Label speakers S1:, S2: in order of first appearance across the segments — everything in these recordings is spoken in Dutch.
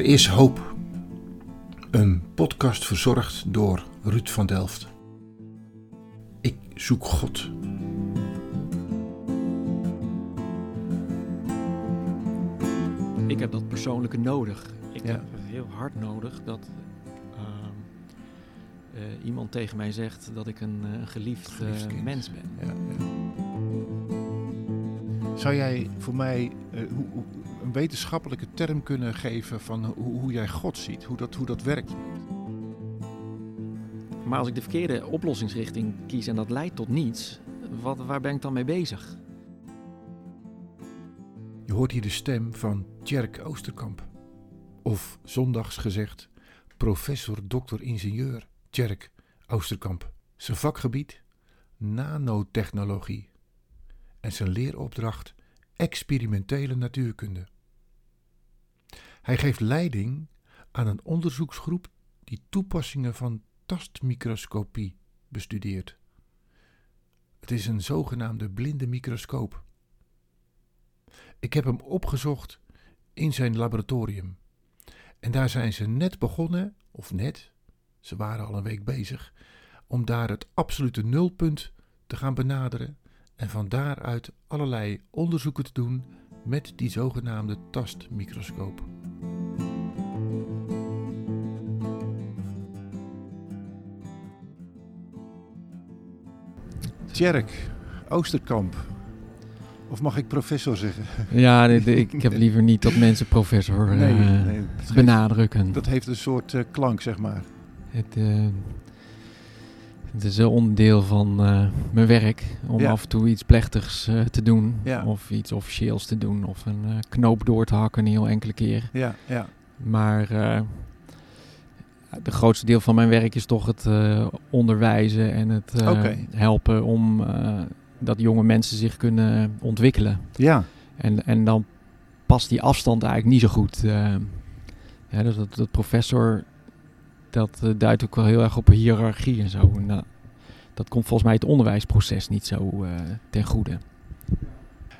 S1: Er is hoop. Een podcast verzorgd door Ruud van Delft. Ik zoek God.
S2: Ik heb dat persoonlijke nodig. Ik
S3: Ja.
S2: heb heel hard nodig dat ehm, eh, iemand tegen mij zegt dat ik een eh, geliefd, eh,
S3: Geliefd
S2: mens ben.
S3: Ja, ja. Zou jij voor mij hoe- een wetenschappelijke term kunnen geven van hoe, hoe jij God ziet, hoe dat, hoe dat werkt?
S2: Maar als ik de verkeerde oplossingsrichting kies en dat leidt tot niets, wat, waar ben ik dan mee bezig?
S1: Je hoort hier de stem van Tjerk Oosterkamp. Of zondags gezegd, professor dokter ingenieur Tjerk Oosterkamp. Zijn vakgebied nanotechnologie. En zijn leeropdracht experimentele natuurkunde. Hij geeft leiding aan een onderzoeksgroep die toepassingen van tastmicroscopie bestudeert. Het is een zogenaamde blinde microscoop. Ik heb hem opgezocht in zijn laboratorium. En daar zijn ze net begonnen, of net, ze waren al een week bezig, om daar het absolute nulpunt te gaan benaderen en van daaruit allerlei onderzoeken te doen met die zogenaamde tastmicroscoop.
S3: Tjerk, Oosterkamp. Of mag ik professor zeggen?
S2: Ja, ik heb liever niet dat mensen professor eh,
S3: nee, dat, geeft-
S2: benadrukken.
S3: dat heeft een soort eh, klank, zeg maar.
S2: Het, eh, het is een onderdeel van eh, mijn werk om
S3: Ja.
S2: af en toe iets plechtigs eh, te doen.
S3: Ja.
S2: Of iets officieels te doen. Of een eh, knoop door te hakken een heel enkele keer.
S3: Ja, ja.
S2: Maar de grootste deel van mijn werk is toch het onderwijzen en het helpen om dat jonge mensen zich kunnen ontwikkelen.
S3: Ja,
S2: En, en dan past die afstand eigenlijk niet zo goed. ja, dus dat, dat professor, dat eh, duidt ook wel heel erg op een hiërarchie en zo. Nou, dat komt volgens mij het onderwijsproces niet zo eh, ten goede.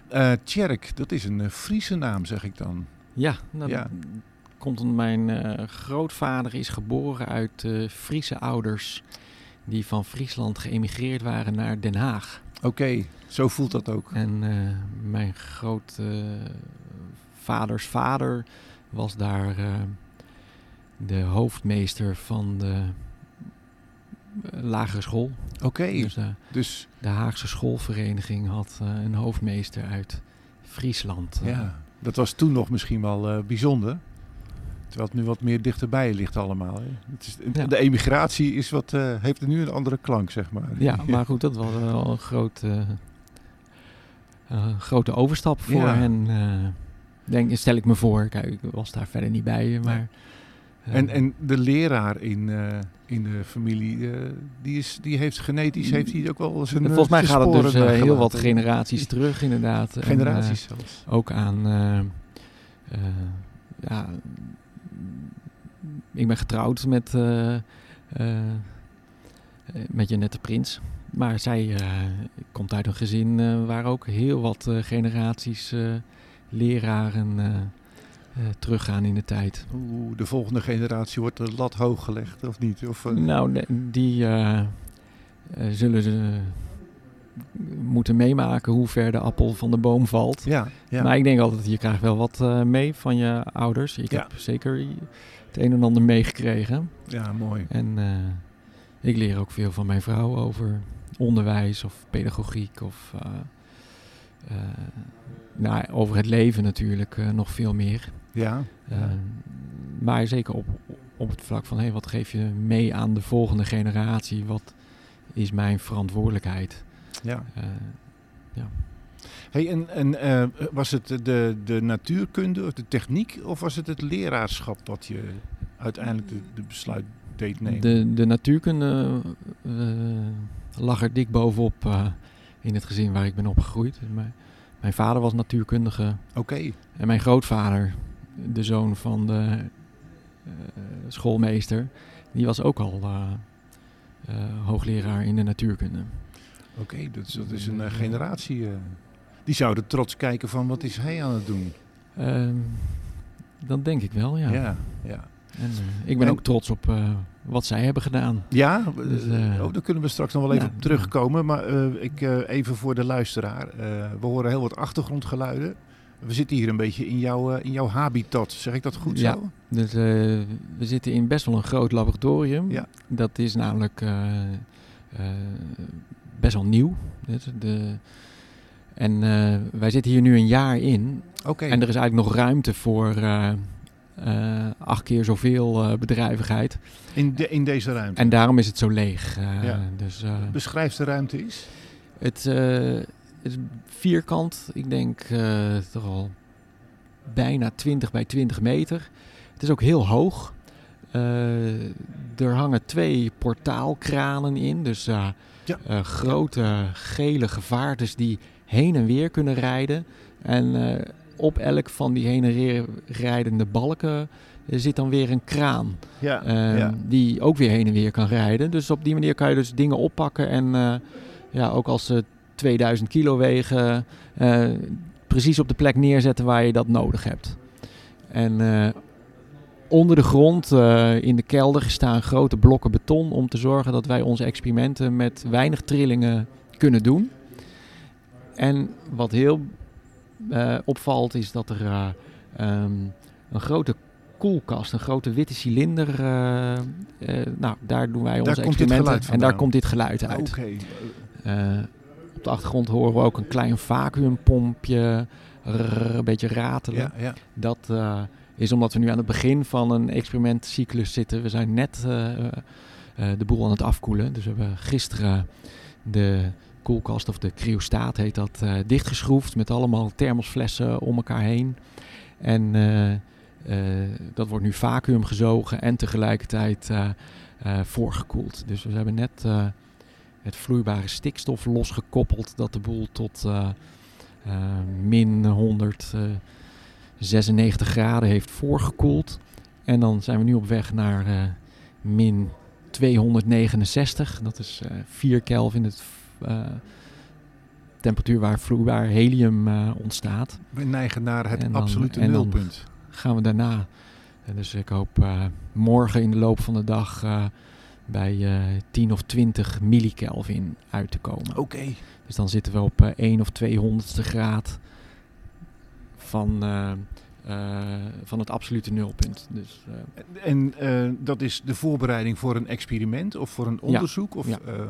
S3: Eh Tjerk, dat is een Friese naam, zeg ik dan.
S2: Ja, nou,
S3: Ja.
S2: dat komt omdat mijn grootvader is geboren uit Friese ouders die van Friesland geëmigreerd waren naar Den Haag.
S3: Oké, zo voelt dat ook.
S2: En mijn grootvaders vader was daar de hoofdmeester van de eh, lagere school.
S3: Oké,
S2: Dus
S3: dus
S2: de Haagse schoolvereniging had eh, een hoofdmeester uit Friesland. eh.
S3: ja, dat was toen nog misschien wel bijzonder. Terwijl het nu wat meer dichterbij ligt allemaal. Hè. Het is,
S2: Ja.
S3: De emigratie is wat, eh, heeft nu een andere klank, zeg maar.
S2: Ja, maar goed, dat was wel een grote, eh, grote overstap voor
S3: Ja.
S2: hen. denk, stel ik me voor. Kijk, ik was daar verder niet bij, maar...
S3: En, en de leraar in, eh, in de familie, eh, die, is, die heeft genetisch heeft hij ook wel zijn
S2: Volgens mij
S3: eh,
S2: gaat het dus eh, heel wat generaties terug, inderdaad. En,
S3: Generaties
S2: eh,
S3: zelfs.
S2: ook aan... eh, eh, ja, ik ben getrouwd met, eh eh, eh, met Janette Prins. Maar zij eh, komt uit een gezin eh, waar ook heel wat eh, generaties eh, leraren eh, teruggaan in de tijd.
S3: Oeh, de volgende generatie wordt de lat hoog gelegd, of niet? Of, eh,
S2: Nou, die eh, zullen ze moeten meemaken hoe ver de appel van de boom valt.
S3: ja, ja.
S2: Maar ik denk altijd, je krijgt wel wat mee van je ouders. Ik
S3: Ja.
S2: heb zeker het een en ander meegekregen.
S3: ja, mooi.
S2: En ik leer ook veel van mijn vrouw over onderwijs of pedagogiek of nou, over het leven natuurlijk eh, nog veel meer.
S3: Ja,
S2: Eh, maar zeker op, op het vlak van hey, wat geef je mee aan de volgende generatie? Wat is mijn verantwoordelijkheid?
S3: ja.
S2: Eh,
S3: Hey, en en eh, was het de, de natuurkunde of de techniek of was het het leraarschap wat je uiteindelijk de, de besluit deed nemen?
S2: de, de natuurkunde eh, lag er dik bovenop eh, in het gezin waar ik ben opgegroeid. Mijn, mijn vader was natuurkundige
S3: Oké,
S2: en mijn grootvader, de zoon van de eh, schoolmeester, die was ook al eh, eh, hoogleraar in de natuurkunde.
S3: oké, dat, is- dat is een generatie. die zouden trots kijken van wat is hij aan het doen?
S2: Ehm, Dat denk ik wel, ja.
S3: Ja, ja.
S2: En, ik ben
S3: En-
S2: ook trots op wat zij hebben gedaan.
S3: Ja,
S2: Dus,
S3: eh,
S2: eh,
S3: oh, daar kunnen we straks nog wel even
S2: ja.
S3: op terugkomen. Maar eh, ik, even voor de luisteraar. We horen heel wat achtergrondgeluiden. We zitten hier een beetje in jouw, in jouw habitat. Zeg ik dat goed
S2: Ja.
S3: zo?
S2: Dus we zitten in best wel een groot laboratorium.
S3: Ja.
S2: Dat is namelijk best wel nieuw. Dus de, en wij zitten hier nu een jaar in.
S3: Oké.
S2: En er is eigenlijk nog ruimte voor acht keer zoveel eh, bedrijvigheid.
S3: In, de, in deze ruimte.
S2: En daarom is het zo leeg. eh,
S3: Ja.
S2: Dus eh,
S3: Beschrijf de ruimte eens.
S2: het, eh, is vierkant. Ik denk eh, toch al bijna 20 bij 20 meter. Het is ook heel hoog. Eh, er hangen twee portaalkranen in. Dus eh,
S3: Ja.
S2: eh, grote gele gevaartes die heen en weer kunnen rijden. En eh, op elk van die heen en weer rijdende balken eh, zit dan weer een kraan.
S3: Ja,
S2: Ehm,
S3: ja.
S2: Die ook weer heen en weer kan rijden. Dus op die manier kan je dus dingen oppakken. En eh, ja, ook als ze 2000 kilo wegen, eh, precies op de plek neerzetten waar je dat nodig hebt. En onder de grond, in de kelder, staan grote blokken beton om te zorgen dat wij onze experimenten met weinig trillingen kunnen doen. En wat heel eh, opvalt is dat er eh, ehm, een grote koelkast, een grote witte cilinder. eh, nou, daar doen wij onze
S3: komt dit
S2: experimenten. en daar komt dit geluid uit. Op de achtergrond horen we ook een klein vacuümpompje. rrr, een beetje ratelen.
S3: Ja, ja.
S2: Dat is omdat we nu aan het begin van een experimentcyclus zitten. We zijn net de boel aan het afkoelen. Dus we hebben gisteren de koelkast, of de cryostaat heet dat, eh, dichtgeschroefd. Met allemaal thermosflessen om elkaar heen. En eh, eh, dat wordt nu vacuüm gezogen en tegelijkertijd voorgekoeld. Dus we hebben net het vloeibare stikstof losgekoppeld dat de boel tot min 196 graden heeft voorgekoeld. En dan zijn we nu op weg naar min 269. Dat is eh 4 Kelvin, het temperatuur waar vloeibaar helium eh, ontstaat.
S3: We neigen naar het
S2: dan-
S3: absolute nulpunt.
S2: Gaan we daarna. En dus ik hoop eh, morgen in de loop van de dag eh, bij eh 10 of 20 millikelvin uit te komen.
S3: Oké.
S2: Dus dan zitten we op eh 1 of 200ste graad van, eh, eh, van het absolute nulpunt. Dus eh,
S3: En eh, dat is de voorbereiding voor een experiment of voor een onderzoek? Of,
S2: ja.
S3: eh,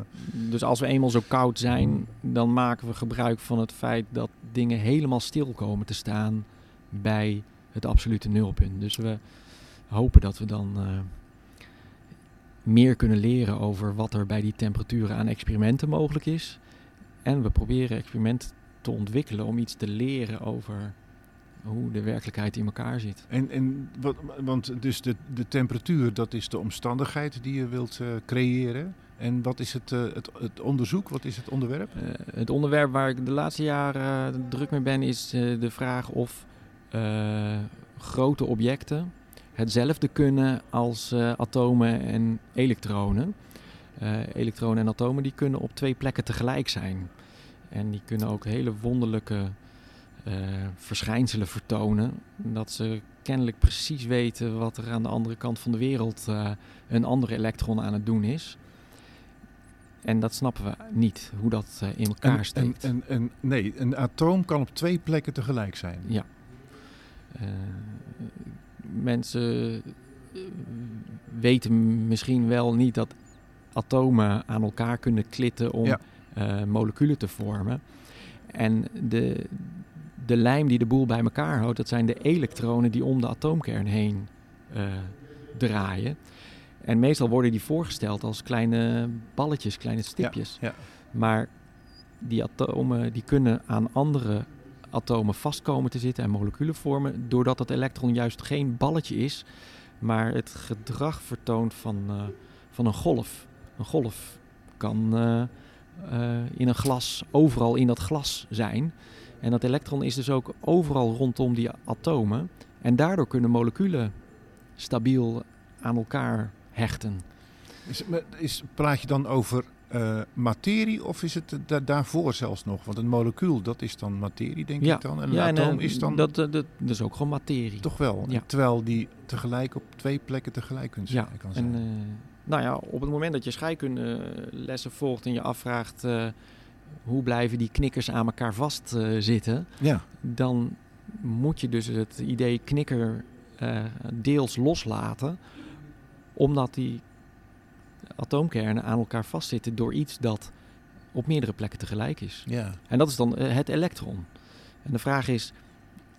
S2: Dus als we eenmaal zo koud zijn, dan maken we gebruik van het feit dat dingen helemaal stil komen te staan bij het absolute nulpunt. Dus we hopen dat we dan eh, meer kunnen leren over wat er bij die temperaturen aan experimenten mogelijk is. En we proberen experimenten te ontwikkelen om iets te leren over hoe de werkelijkheid in elkaar zit.
S3: en, en wat, want dus de, de temperatuur, dat is de omstandigheid die je wilt eh, creëren. En wat is het, eh, het, het onderzoek? Wat is het onderwerp?
S2: Eh, het onderwerp waar ik de laatste jaren druk mee ben, is de vraag of grote objecten hetzelfde kunnen als atomen en elektronen. Elektronen en atomen die kunnen op twee plekken tegelijk zijn. En die kunnen ook hele wonderlijke eh, verschijnselen vertonen. Dat ze kennelijk precies weten wat er aan de andere kant van de wereld eh, een ander elektron aan het doen is. En dat snappen we niet, hoe dat eh, in elkaar steekt.
S3: Een, een, nee, een atoom kan op twee plekken tegelijk zijn.
S2: Ja. Mensen weten misschien wel niet dat atomen aan elkaar kunnen klitten om
S3: Ja.
S2: moleculen te vormen. En de, de lijm die de boel bij elkaar houdt, dat zijn de elektronen die om de atoomkern heen eh, draaien. En meestal worden die voorgesteld als kleine balletjes, kleine stipjes.
S3: ja.
S2: Maar die atomen die kunnen aan andere atomen vastkomen te zitten en moleculen vormen, doordat dat elektron juist geen balletje is, maar het gedrag vertoont van, eh, van een golf. Een golf kan eh, eh, in een glas, overal in dat glas zijn. En dat elektron is dus ook overal rondom die atomen. En daardoor kunnen moleculen stabiel aan elkaar hechten.
S3: Is, is, praat je dan over eh, materie of is het da- daarvoor zelfs nog? Want een molecuul, dat is dan materie, denk
S2: Ja.
S3: ik dan. En een
S2: ja, en,
S3: atoom
S2: eh,
S3: is dan
S2: Dat, dat, dat, dat is ook gewoon materie.
S3: toch wel.
S2: Ja.
S3: Terwijl die tegelijk op twee plekken tegelijk kunt zijn,
S2: Ja,
S3: kan zijn.
S2: En, eh, nou ja, op het moment dat je scheikundelessen volgt en je afvraagt eh, hoe blijven die knikkers aan elkaar vastzitten, zitten,
S3: ja,
S2: dan moet je dus het idee knikker eh, deels loslaten, omdat die atoomkernen aan elkaar vastzitten door iets dat op meerdere plekken tegelijk is.
S3: ja.
S2: En dat is dan eh, het elektron. En de vraag is,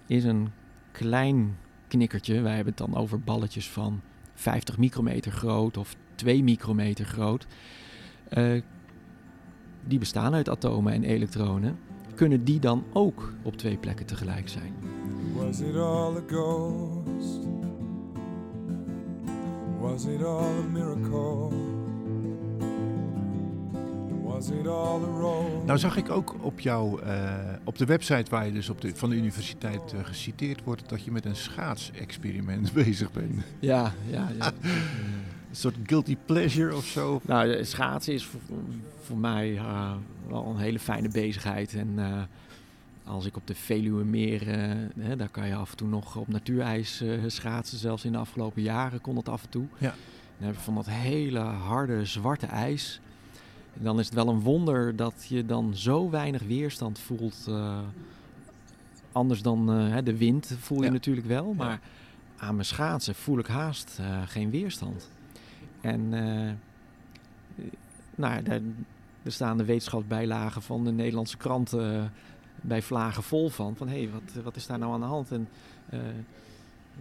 S2: is een klein knikkertje, wij hebben het dan over balletjes van 50 micrometer groot of 2 micrometer groot, eh, die bestaan uit atomen en elektronen, kunnen die dan ook op twee plekken tegelijk zijn?
S4: Was it all a ghost? Was it all a miracle? Was it all a road?
S3: Nou zag ik ook op jouw, eh, op de website waar je dus op de, van de universiteit eh, geciteerd wordt, dat je met een schaatsexperiment bezig bent.
S2: Ja, ja. ja.
S3: Een soort guilty pleasure of zo.
S2: nou, schaatsen is voor, voor mij eh, wel een hele fijne bezigheid. En eh, als ik op de Veluwe meer, eh, daar kan je af en toe nog op natuurijs schaatsen. Zelfs in de afgelopen jaren kon dat af en toe.
S3: Ja.
S2: Dan heb je van dat hele harde zwarte ijs. En dan is het wel een wonder dat je dan zo weinig weerstand voelt. anders dan de wind voel je
S3: Ja.
S2: natuurlijk wel.
S3: Ja.
S2: Maar aan mijn schaatsen voel ik haast geen weerstand. En eh, nou, ja, daar, er staan de wetenschapsbijlagen van de Nederlandse kranten eh, bij vlagen vol van. Van hé, hey, wat, wat is daar nou aan de hand? En eh,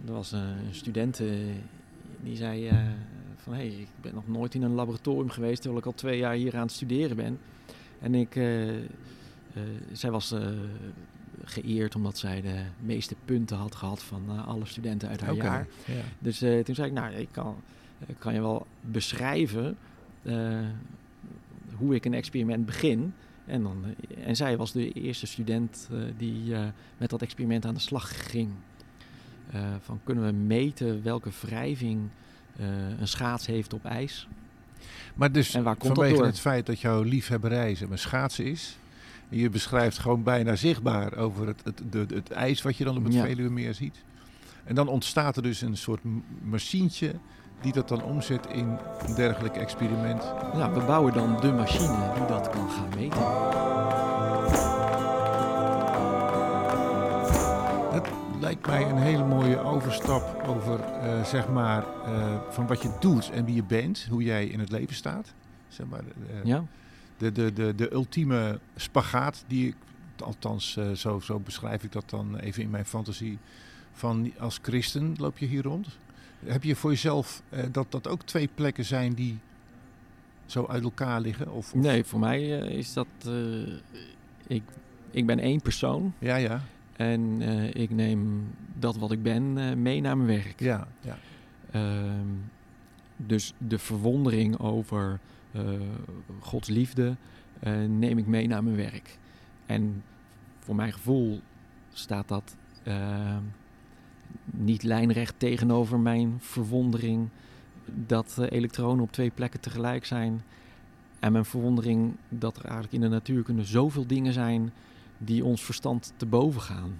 S2: er was een student die zei van hé, hey, ik ben nog nooit in een laboratorium geweest terwijl ik al twee jaar hier aan het studeren ben. En ik, zij was geëerd omdat zij de meeste punten had gehad van alle studenten uit haar jaar.
S3: Ja.
S2: Dus toen zei ik, nou, ik kan, kan je wel beschrijven eh, hoe ik een experiment begin. En, dan, eh, en zij was de eerste student eh, die eh, met dat experiment aan de slag ging. Eh, van kunnen we meten welke wrijving eh, een schaats heeft op ijs?
S3: Maar dus
S2: En waar komt dat
S3: vanwege
S2: door?
S3: het feit dat jouw liefhebberij zeg maar, schaatsen is. Je beschrijft gewoon bijna zichtbaar over het, het, de, het ijs wat je dan op het
S2: Ja.
S3: Veluwemeer ziet. En dan ontstaat er dus een soort machientje die dat dan omzet in een dergelijk experiment.
S2: Nou, we bouwen dan de machine die dat kan gaan meten.
S3: Dat lijkt mij een hele mooie overstap over eh, zeg maar eh, van wat je doet en wie je bent, hoe jij in het leven staat. Zeg maar, eh,
S2: Ja?
S3: de, de, de, de ultieme spagaat die ik, althans zo, zo beschrijf ik dat dan even in mijn fantasie, van als christen loop je hier rond. Heb je voor jezelf eh, dat dat ook twee plekken zijn die zo uit elkaar liggen? Of, of-
S2: Nee, voor mij eh, is dat... eh, ik, ik ben één persoon.
S3: Ja, ja,
S2: En ik neem dat wat ik ben mee naar mijn werk.
S3: ja, ja.
S2: Ehm, dus de verwondering over Gods liefde neem ik mee naar mijn werk. En voor mijn gevoel staat dat ehm, niet lijnrecht tegenover mijn verwondering dat eh, elektronen op twee plekken tegelijk zijn. En mijn verwondering dat er eigenlijk in de natuurkunde zoveel dingen zijn die ons verstand te boven gaan.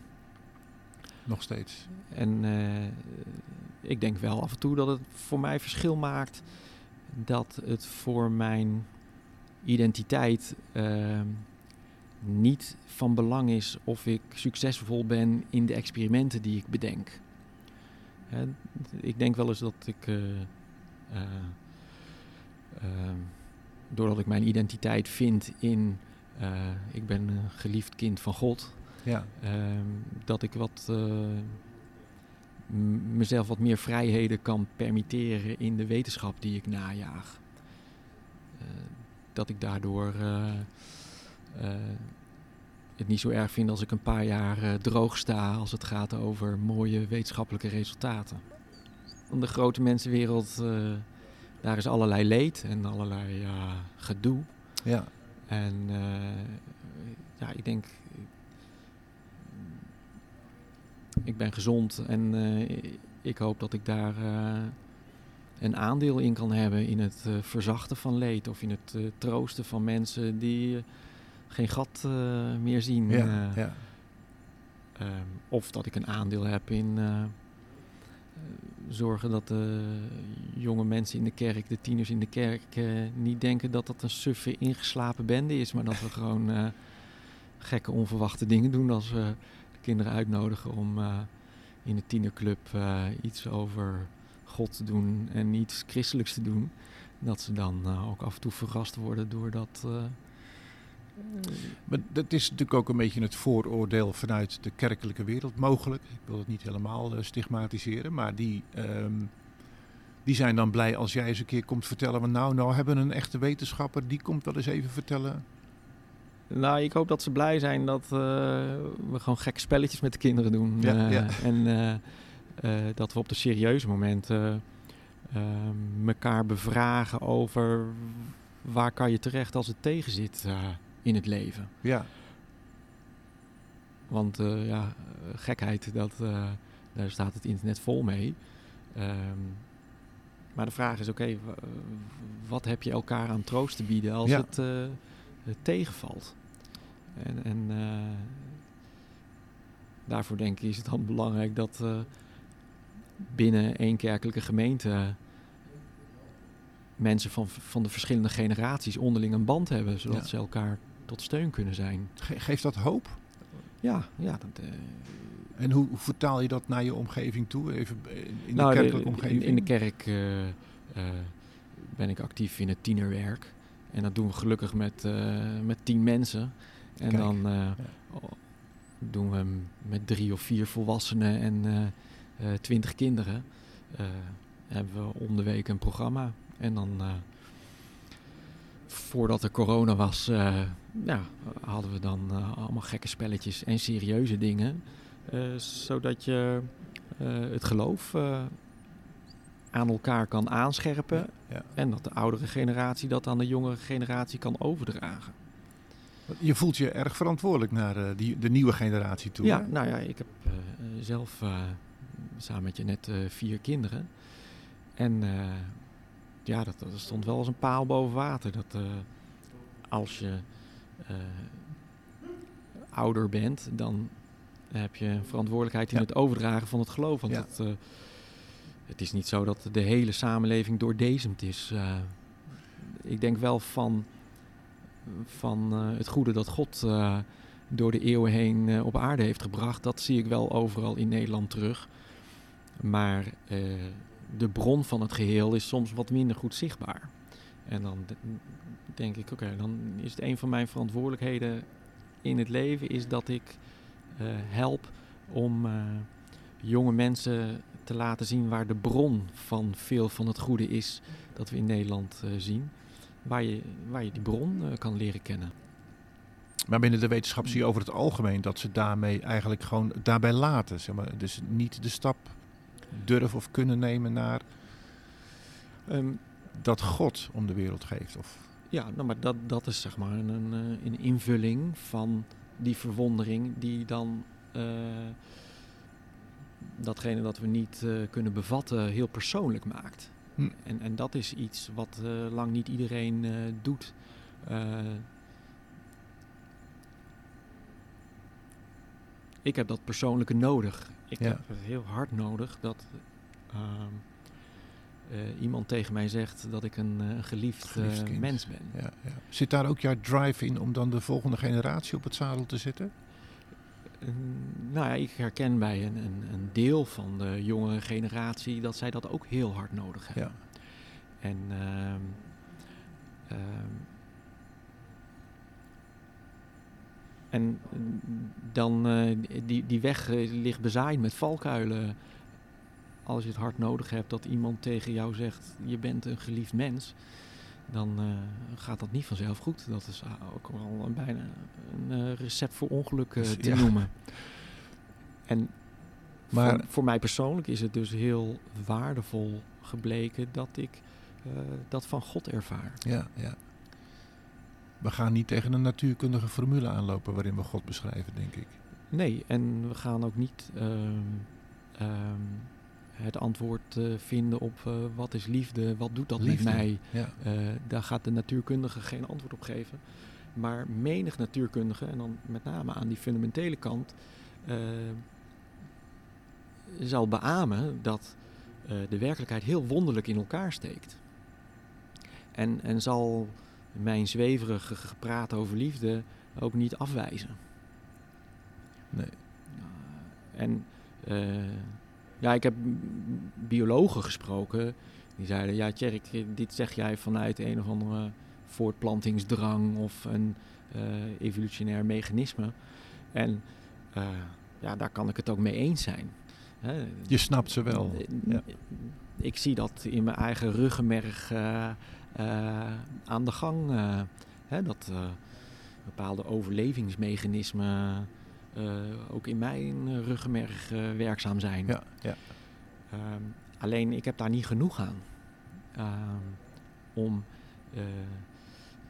S3: nog steeds.
S2: En eh, ik denk wel af en toe dat het voor mij verschil maakt dat het voor mijn identiteit ehm, niet van belang is of ik succesvol ben in de experimenten die ik bedenk. Hè, ik denk wel eens dat ik, eh, eh, ehm, doordat ik mijn identiteit vind in, eh, ik ben een geliefd kind van God,
S3: Ja,
S2: Ehm, dat ik wat, eh, mezelf wat meer vrijheden kan permitteren in de wetenschap die ik najaag. Eh, dat ik daardoor eh, eh, het niet zo erg vind als ik een paar jaar eh, droog sta als het gaat over mooie wetenschappelijke resultaten. Want de grote mensenwereld, eh, daar is allerlei leed en allerlei gedoe.
S3: ja.
S2: En eh, ja, ik denk. Ik ben gezond en eh, ik hoop dat ik daar eh, een aandeel in kan hebben in het eh, verzachten van leed of in het eh, troosten van mensen die eh, geen gat eh, meer zien.
S3: Ja,
S2: Eh,
S3: ja.
S2: Ehm, of dat ik een aandeel heb in eh, zorgen dat de jonge mensen in de kerk, de tieners in de kerk, niet denken dat dat een suffe ingeslapen bende is, maar dat we gewoon gekke onverwachte dingen doen als we de kinderen uitnodigen om in de tienerclub iets over God te doen en iets christelijks te doen. Dat ze dan ook af en toe verrast worden door dat.
S3: Maar dat is natuurlijk ook een beetje het vooroordeel vanuit de kerkelijke wereld mogelijk. Ik wil het niet helemaal eh, stigmatiseren, maar die, ehm, die zijn dan blij als jij eens een keer komt vertellen. van nou, nou hebben we een echte wetenschapper, die komt wel eens even vertellen.
S2: Nou, ik hoop dat ze blij zijn dat eh, we gewoon gekke spelletjes met de kinderen doen.
S3: Ja,
S2: Eh,
S3: ja.
S2: En dat we op de serieuze momenten eh, elkaar bevragen over waar kan je terecht als het tegen zit in het leven.
S3: Ja,
S2: Want eh, ja, gekheid, dat, eh, daar staat het internet vol mee. Ehm, maar de vraag is, oké, wa- wat heb je elkaar aan troost te bieden als
S3: Ja.
S2: het eh, het tegenvalt? En, en daarvoor denk ik is het dan belangrijk dat binnen één kerkelijke gemeente mensen van, van de verschillende generaties onderling een band hebben, zodat
S3: Ja.
S2: ze elkaar tot steun kunnen zijn.
S3: Ge- geeft dat hoop?
S2: Ja, ja dat, eh,
S3: En hoe, hoe vertaal je dat naar je omgeving toe? Even in de
S2: nou,
S3: kerkelijke
S2: in-
S3: omgeving?
S2: In, de kerk eh, eh, ben ik actief in het tienerwerk. En dat doen we gelukkig met, met tien mensen. En
S3: Kijk,
S2: dan doen we met drie of vier volwassenen en twintig kinderen. Hebben we om de week een programma. En dan, voordat er corona was, ja, hadden we dan eh, allemaal gekke spelletjes en serieuze dingen. Eh, zodat je eh, het geloof aan elkaar kan aanscherpen.
S3: Ja.
S2: En dat de oudere generatie dat aan de jongere generatie kan overdragen.
S3: Je voelt je erg verantwoordelijk naar die, de nieuwe generatie toe.
S2: Ja,
S3: hè?
S2: nou ja, ik heb zelf samen met je net vier kinderen. En ja, dat, dat stond wel als een paal boven water. Dat als je eh, ouder bent, dan heb je een verantwoordelijkheid in
S3: Ja.
S2: het overdragen van het geloof. Want
S3: Ja.
S2: het, eh, het is niet zo dat de hele samenleving doordezemd is. Eh, ik denk wel van, van het goede dat God door de eeuwen heen op aarde heeft gebracht. Dat zie ik wel overal in Nederland terug. Maar de bron van het geheel is soms wat minder goed zichtbaar. En dan de- denk ik, oké, dan is het een van mijn verantwoordelijkheden in het leven... is dat ik eh, help om eh, jonge mensen te laten zien... waar de bron van veel van het goede is dat we in Nederland eh, zien. Waar je, waar je die bron eh, kan leren kennen.
S3: Maar binnen de wetenschap zie je over het algemeen dat ze daarmee eigenlijk gewoon daarbij laten. Zeg maar. Dus niet de stap durven of kunnen nemen naar
S2: Ehm,
S3: dat God om de wereld geeft. Of,
S2: Ja, nou, maar dat, dat is zeg maar een, een, eh, invulling van die verwondering die dan eh, datgene dat we niet eh, kunnen bevatten heel persoonlijk maakt.
S3: Hm.
S2: En, en dat is iets wat lang niet iedereen doet. Ik heb dat persoonlijke nodig. Ik
S3: Ja.
S2: heb het heel hard nodig dat eh, iemand tegen mij zegt dat ik een, eh, een geliefd,
S3: Geliefd
S2: eh, mens ben.
S3: ja, ja. Zit daar ook jouw drive in om dan de volgende generatie op het zadel te zetten?
S2: Nou ja, ik herken bij een, een, een deel van de jongere generatie dat zij dat ook heel hard nodig hebben.
S3: Ja.
S2: En ehm, ehm, en dan die, die weg ligt bezaaid met valkuilen. Als je het hard nodig hebt dat iemand tegen jou zegt: je bent een geliefd mens, dan eh, gaat dat niet vanzelf goed. Dat is ah, ook wel een, bijna een eh, recept voor ongeluk eh, te
S3: Ja.
S2: noemen. En
S3: Maar-
S2: voor, voor mij persoonlijk is het dus heel waardevol gebleken dat ik dat van God ervaar.
S3: Ja, ja. We gaan niet tegen een natuurkundige formule aanlopen waarin we God beschrijven, denk ik.
S2: Nee, en we gaan ook niet ehm, ehm, eh, het antwoord eh, vinden op eh, wat is liefde, wat doet dat
S5: Liefde.
S2: met mij.
S5: Ja.
S2: Eh, daar gaat de natuurkundige geen antwoord op geven. Maar menig natuurkundige, en dan met name aan die fundamentele kant, zal beamen dat de werkelijkheid heel wonderlijk in elkaar steekt. En, en zal mijn zweverige gepraat over liefde ook niet afwijzen.
S5: Nee.
S2: En ja, ik heb biologen gesproken. Die zeiden, ja Tjerk, dit zeg jij vanuit een of andere voortplantingsdrang of een eh, evolutionair mechanisme. En eh, ja, daar kan ik het ook mee eens zijn. Hè.
S5: Je snapt ze wel.
S2: Eh,
S5: Ja.
S2: Ik zie dat in mijn eigen ruggenmerg aan de gang. hè, dat bepaalde overlevingsmechanismen ook in mijn eh, ruggenmerg eh, werkzaam zijn.
S5: Ja, ja.
S2: Ehm, alleen ik heb daar niet genoeg aan. Ehm, om eh,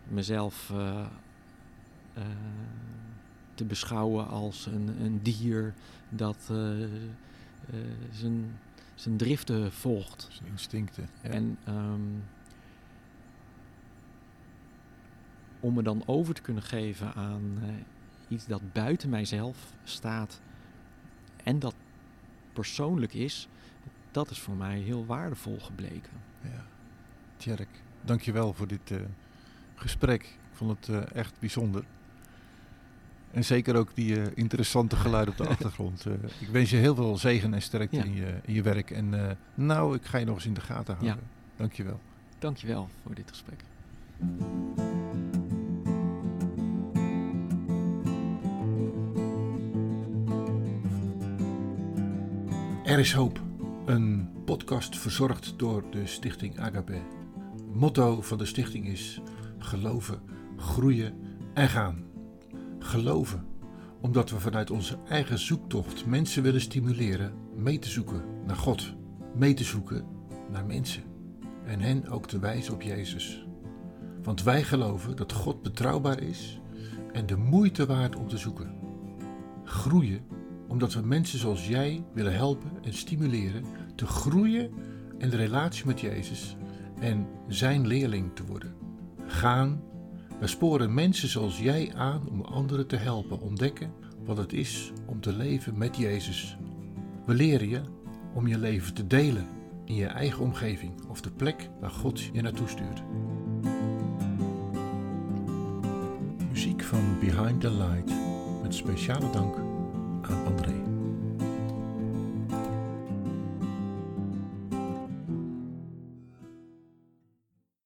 S2: mezelf eh, eh, te beschouwen als een, een dier dat eh, eh, zijn, zijn driften volgt.
S5: Zijn instincten. Ja.
S2: En ehm, om me dan over te kunnen geven aan eh, iets dat buiten mijzelf staat en dat persoonlijk is, dat is voor mij heel waardevol gebleken.
S5: Ja. Tjerk, dankjewel voor dit eh, gesprek. Ik vond het eh, echt bijzonder. En zeker ook die eh, interessante geluiden op de achtergrond. Ik wens je heel veel zegen en sterkte
S2: Ja.
S5: in, je, in je werk. En nou, ik ga je nog eens in de gaten houden.
S2: Ja.
S5: Dankjewel.
S2: Dankjewel voor dit gesprek.
S3: Er is hoop. Een podcast verzorgd door de stichting Agape. Motto van de stichting is geloven, groeien en gaan. Geloven, omdat we vanuit onze eigen zoektocht mensen willen stimuleren mee te zoeken naar God, mee te zoeken naar mensen en hen ook te wijzen op Jezus. Want wij geloven dat God betrouwbaar is en de moeite waard om te zoeken. Groeien omdat we mensen zoals jij willen helpen en stimuleren te groeien in de relatie met Jezus en zijn leerling te worden. Gaan, we sporen mensen zoals jij aan om anderen te helpen ontdekken wat het is om te leven met Jezus. We leren je om je leven te delen in je eigen omgeving of de plek waar God je naartoe stuurt. Muziek van Behind the Light met speciale dank